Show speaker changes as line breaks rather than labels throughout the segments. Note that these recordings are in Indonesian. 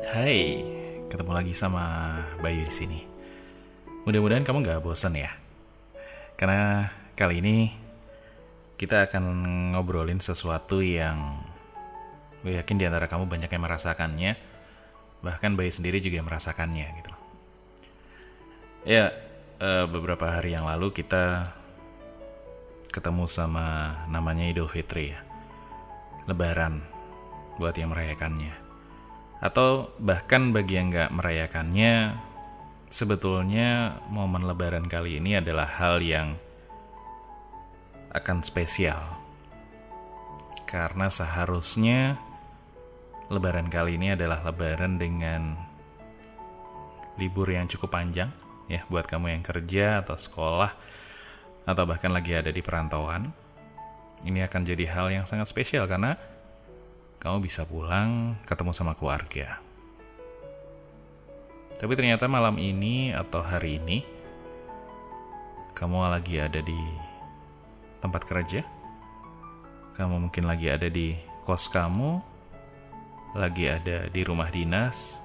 Hey, ketemu lagi sama Bayu di sini. Mudah-mudahan kamu nggak bosan ya. Karena kali ini kita akan ngobrolin sesuatu yang gue yakin di antara kamu banyak yang merasakannya. Bahkan Bayu sendiri juga merasakannya gitu. Ya, eh, beberapa hari yang lalu kita ketemu sama namanya Idul Fitri ya. Lebaran buat yang merayakannya. Atau bahkan bagi yang nggak merayakannya, sebetulnya momen Lebaran kali ini adalah hal yang akan spesial. Karena seharusnya Lebaran kali ini adalah Lebaran dengan libur yang cukup panjang ya buat kamu yang kerja atau sekolah atau bahkan lagi ada di perantauan. Ini akan jadi hal yang sangat spesial karena kamu bisa pulang ketemu sama keluarga. Tapi ternyata malam ini atau hari ini kamu lagi ada di tempat kerja. Kamu mungkin lagi ada di kos kamu, lagi ada di rumah dinas,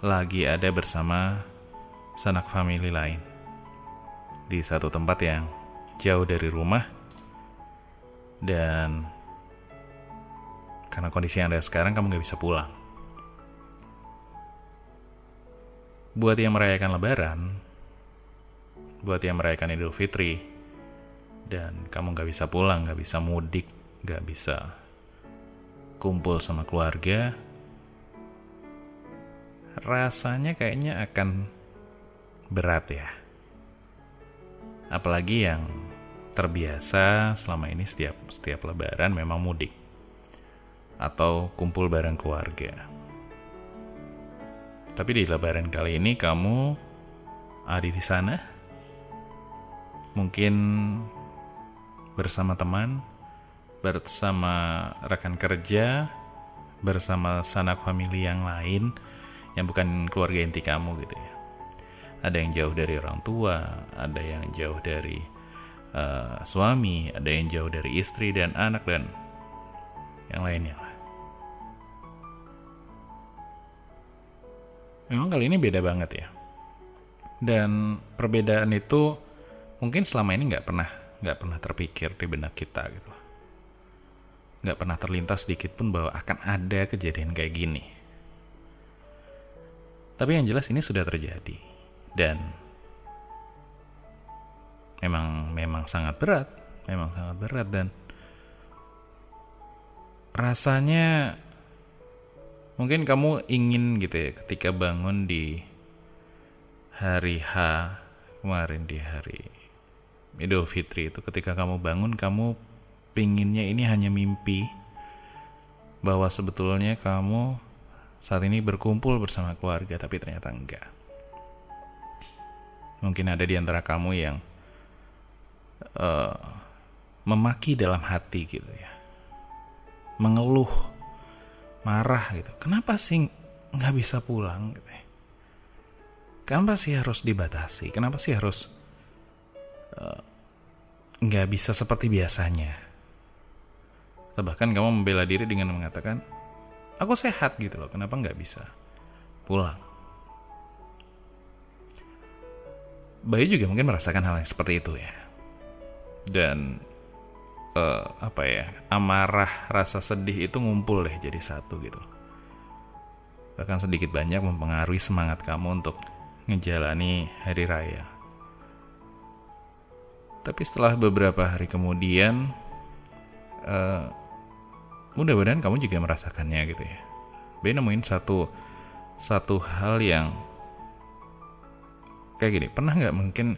lagi ada bersama sanak famili lain. Di satu tempat yang jauh dari rumah dan karena kondisi yang ada sekarang kamu gak bisa pulang. Buat yang merayakan lebaran, buat yang merayakan idul fitri, dan kamu gak bisa pulang, gak bisa mudik, gak bisa kumpul sama keluarga, rasanya kayaknya akan berat ya. Apalagi yang terbiasa selama ini setiap setiap lebaran memang mudik atau kumpul bareng keluarga. Tapi di lebaran kali ini kamu ada di sana. Mungkin bersama teman, bersama rekan kerja, bersama sanak famili yang lain yang bukan keluarga inti kamu gitu ya. Ada yang jauh dari orang tua, ada yang jauh dari uh, suami, ada yang jauh dari istri dan anak dan yang lainnya lah. Memang kali ini beda banget ya. Dan perbedaan itu mungkin selama ini nggak pernah nggak pernah terpikir di benak kita gitu. Nggak pernah terlintas sedikit pun bahwa akan ada kejadian kayak gini. Tapi yang jelas ini sudah terjadi dan memang memang sangat berat, memang sangat berat dan rasanya mungkin kamu ingin gitu ya ketika bangun di hari H kemarin di hari Idul Fitri itu ketika kamu bangun kamu pinginnya ini hanya mimpi bahwa sebetulnya kamu saat ini berkumpul bersama keluarga tapi ternyata enggak. Mungkin ada di antara kamu yang uh, memaki dalam hati gitu ya. Mengeluh marah gitu. Kenapa sih nggak bisa pulang gitu ya? kenapa sih harus dibatasi? Kenapa sih harus nggak uh, bisa seperti biasanya? Atau bahkan kamu membela diri dengan mengatakan aku sehat gitu loh. Kenapa nggak bisa pulang? Bayu juga mungkin merasakan hal yang seperti itu ya. Dan uh, apa ya amarah rasa sedih itu ngumpul deh jadi satu gitu. Bahkan sedikit banyak mempengaruhi semangat kamu untuk ngejalani hari raya. Tapi setelah beberapa hari kemudian uh, mudah-mudahan kamu juga merasakannya gitu ya. Ben nemuin satu satu hal yang kayak gini pernah nggak mungkin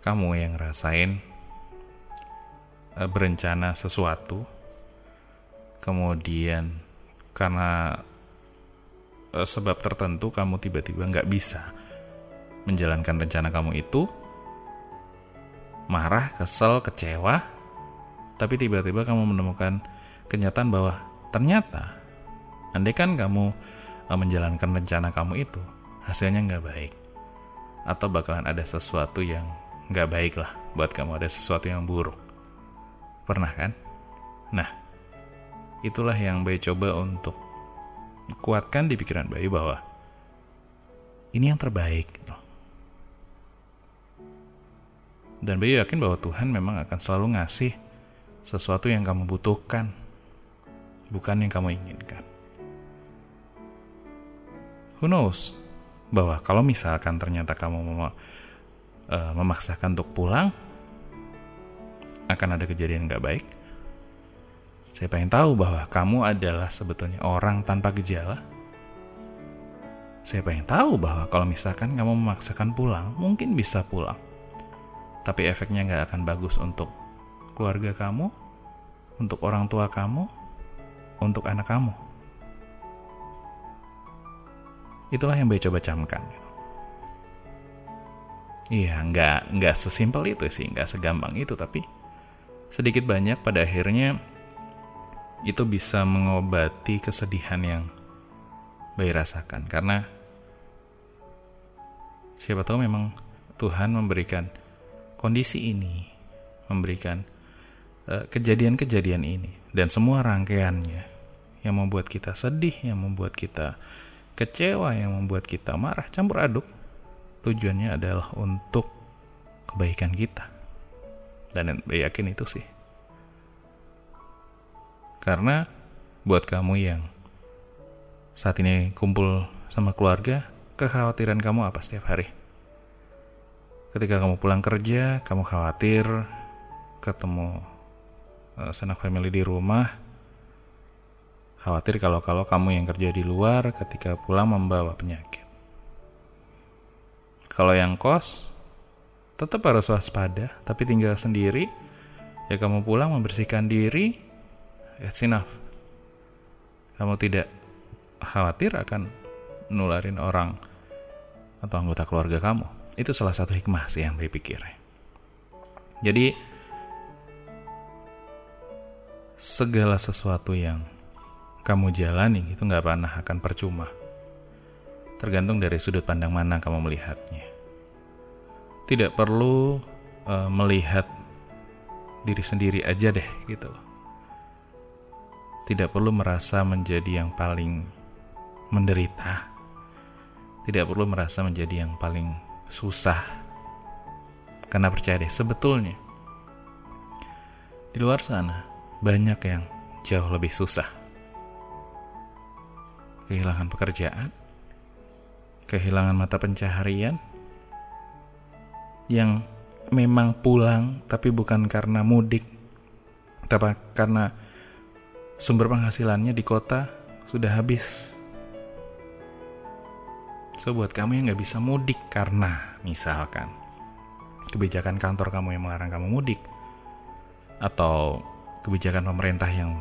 kamu yang ngerasain berencana sesuatu kemudian karena uh, sebab tertentu kamu tiba-tiba nggak bisa menjalankan rencana kamu itu marah, kesel, kecewa tapi tiba-tiba kamu menemukan kenyataan bahwa ternyata andai kan kamu uh, menjalankan rencana kamu itu hasilnya nggak baik atau bakalan ada sesuatu yang nggak baik lah buat kamu ada sesuatu yang buruk pernah kan nah itulah yang baik coba untuk kuatkan di pikiran Bayu bahwa ini yang terbaik. Gitu. Dan Bayu yakin bahwa Tuhan memang akan selalu ngasih sesuatu yang kamu butuhkan, bukan yang kamu inginkan. Who knows? Bahwa kalau misalkan ternyata kamu uh, memaksakan untuk pulang, akan ada kejadian gak baik. Saya pengen tahu bahwa kamu adalah sebetulnya orang tanpa gejala. Saya pengen tahu bahwa kalau misalkan kamu memaksakan pulang, mungkin bisa pulang. Tapi efeknya nggak akan bagus untuk keluarga kamu, untuk orang tua kamu, untuk anak kamu. Itulah yang baik coba camkan. Iya, nggak nggak sesimpel itu sih, nggak segampang itu, tapi sedikit banyak pada akhirnya itu bisa mengobati kesedihan yang bayi rasakan. Karena siapa tahu memang Tuhan memberikan kondisi ini memberikan eh, kejadian-kejadian uh, ini. Dan semua rangkaiannya yang membuat kita sedih yang membuat kita kecewa yang membuat kita marah campur aduk tujuannya adalah untuk kebaikan kita dan yakin itu sih karena buat kamu yang saat ini kumpul sama keluarga, kekhawatiran kamu apa setiap hari? Ketika kamu pulang kerja, kamu khawatir ketemu uh, sanak family di rumah, khawatir kalau-kalau kamu yang kerja di luar ketika pulang membawa penyakit. Kalau yang kos, tetap harus waspada, tapi tinggal sendiri, ya kamu pulang membersihkan diri, It's enough. Kamu tidak khawatir akan nularin orang atau anggota keluarga kamu. Itu salah satu hikmah sih yang dipikir. Jadi segala sesuatu yang kamu jalani itu nggak pernah akan percuma. Tergantung dari sudut pandang mana kamu melihatnya. Tidak perlu uh, melihat diri sendiri aja deh gitu loh tidak perlu merasa menjadi yang paling menderita, tidak perlu merasa menjadi yang paling susah. Karena percaya deh, sebetulnya di luar sana banyak yang jauh lebih susah. Kehilangan pekerjaan, kehilangan mata pencaharian, yang memang pulang tapi bukan karena mudik, tapi karena sumber penghasilannya di kota sudah habis. So buat kamu yang nggak bisa mudik karena misalkan kebijakan kantor kamu yang melarang kamu mudik atau kebijakan pemerintah yang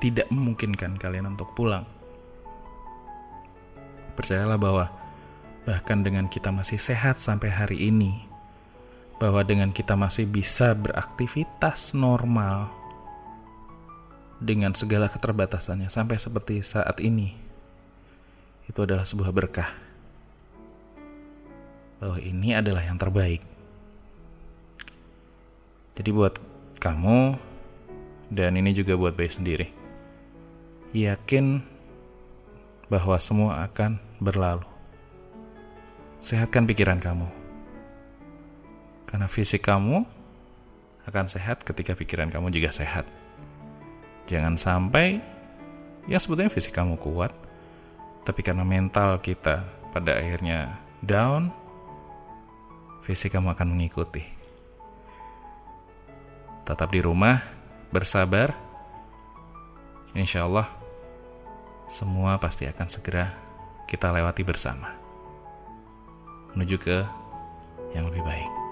tidak memungkinkan kalian untuk pulang. Percayalah bahwa bahkan dengan kita masih sehat sampai hari ini, bahwa dengan kita masih bisa beraktivitas normal, dengan segala keterbatasannya sampai seperti saat ini itu adalah sebuah berkah. Bahwa ini adalah yang terbaik. Jadi buat kamu dan ini juga buat bayi sendiri yakin bahwa semua akan berlalu. Sehatkan pikiran kamu karena fisik kamu akan sehat ketika pikiran kamu juga sehat Jangan sampai ya sebetulnya fisik kamu kuat, tapi karena mental kita pada akhirnya down, fisik kamu akan mengikuti. Tetap di rumah, bersabar. Insya Allah, semua pasti akan segera kita lewati bersama. Menuju ke yang lebih baik.